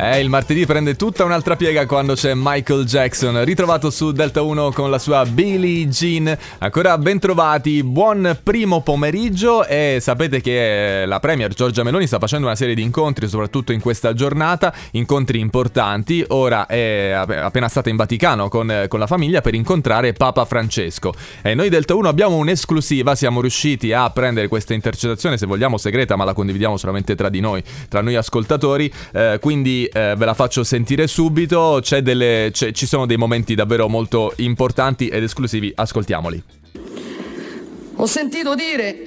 Eh, il martedì prende tutta un'altra piega quando c'è Michael Jackson, ritrovato su Delta 1 con la sua Billie Jean. Ancora ben trovati, buon primo pomeriggio e sapete che la Premier Giorgia Meloni sta facendo una serie di incontri, soprattutto in questa giornata, incontri importanti. Ora è appena stata in Vaticano con, con la famiglia per incontrare Papa Francesco. E noi Delta 1 abbiamo un'esclusiva, siamo riusciti a prendere questa intercettazione, se vogliamo segreta, ma la condividiamo solamente tra di noi, tra noi ascoltatori. Eh, quindi eh, ve la faccio sentire subito. Delle, ci sono dei momenti davvero molto importanti ed esclusivi, ascoltiamoli. Ho sentito dire.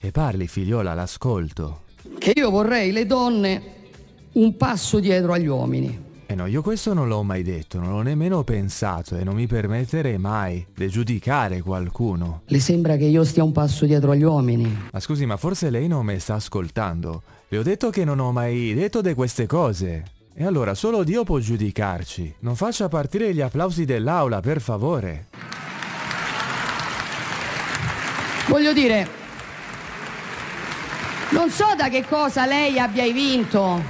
E parli, figliola, l'ascolto. Che io vorrei le donne un passo dietro agli uomini. Eh no, io questo non l'ho mai detto, non l'ho nemmeno pensato e non mi permetterei mai di giudicare qualcuno. Le sembra che io stia un passo dietro agli uomini? Ma scusi, ma forse lei non mi sta ascoltando. Le ho detto che non ho mai detto di queste cose. E allora solo Dio può giudicarci. Non faccia partire gli applausi dell'aula, per favore. Voglio dire, non so da che cosa lei abbia vinto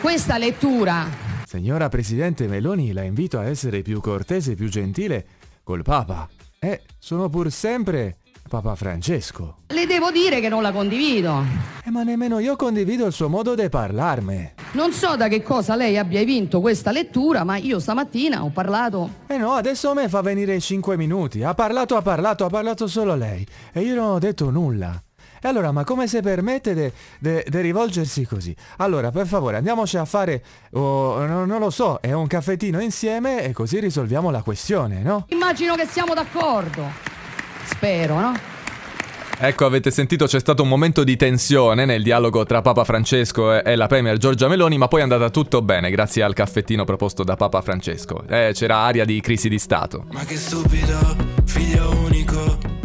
questa lettura. Signora Presidente Meloni, la invito a essere più cortese e più gentile col Papa. Eh, sono pur sempre Papa Francesco. Le devo dire che non la condivido. Eh, ma nemmeno io condivido il suo modo di parlarmi. Non so da che cosa lei abbia vinto questa lettura, ma io stamattina ho parlato. Eh no, adesso a me fa venire 5 minuti. Ha parlato, ha parlato, ha parlato solo lei. E io non ho detto nulla. E allora, ma come si permette di rivolgersi così? Allora, per favore, andiamoci a fare, oh, no, non lo so, è un caffettino insieme e così risolviamo la questione, no? Immagino che siamo d'accordo. Spero, no? Ecco, avete sentito, c'è stato un momento di tensione nel dialogo tra Papa Francesco e la Premier Giorgia Meloni, ma poi è andata tutto bene grazie al caffettino proposto da Papa Francesco. Eh, c'era aria di crisi di Stato. Ma che stupido, figlio unico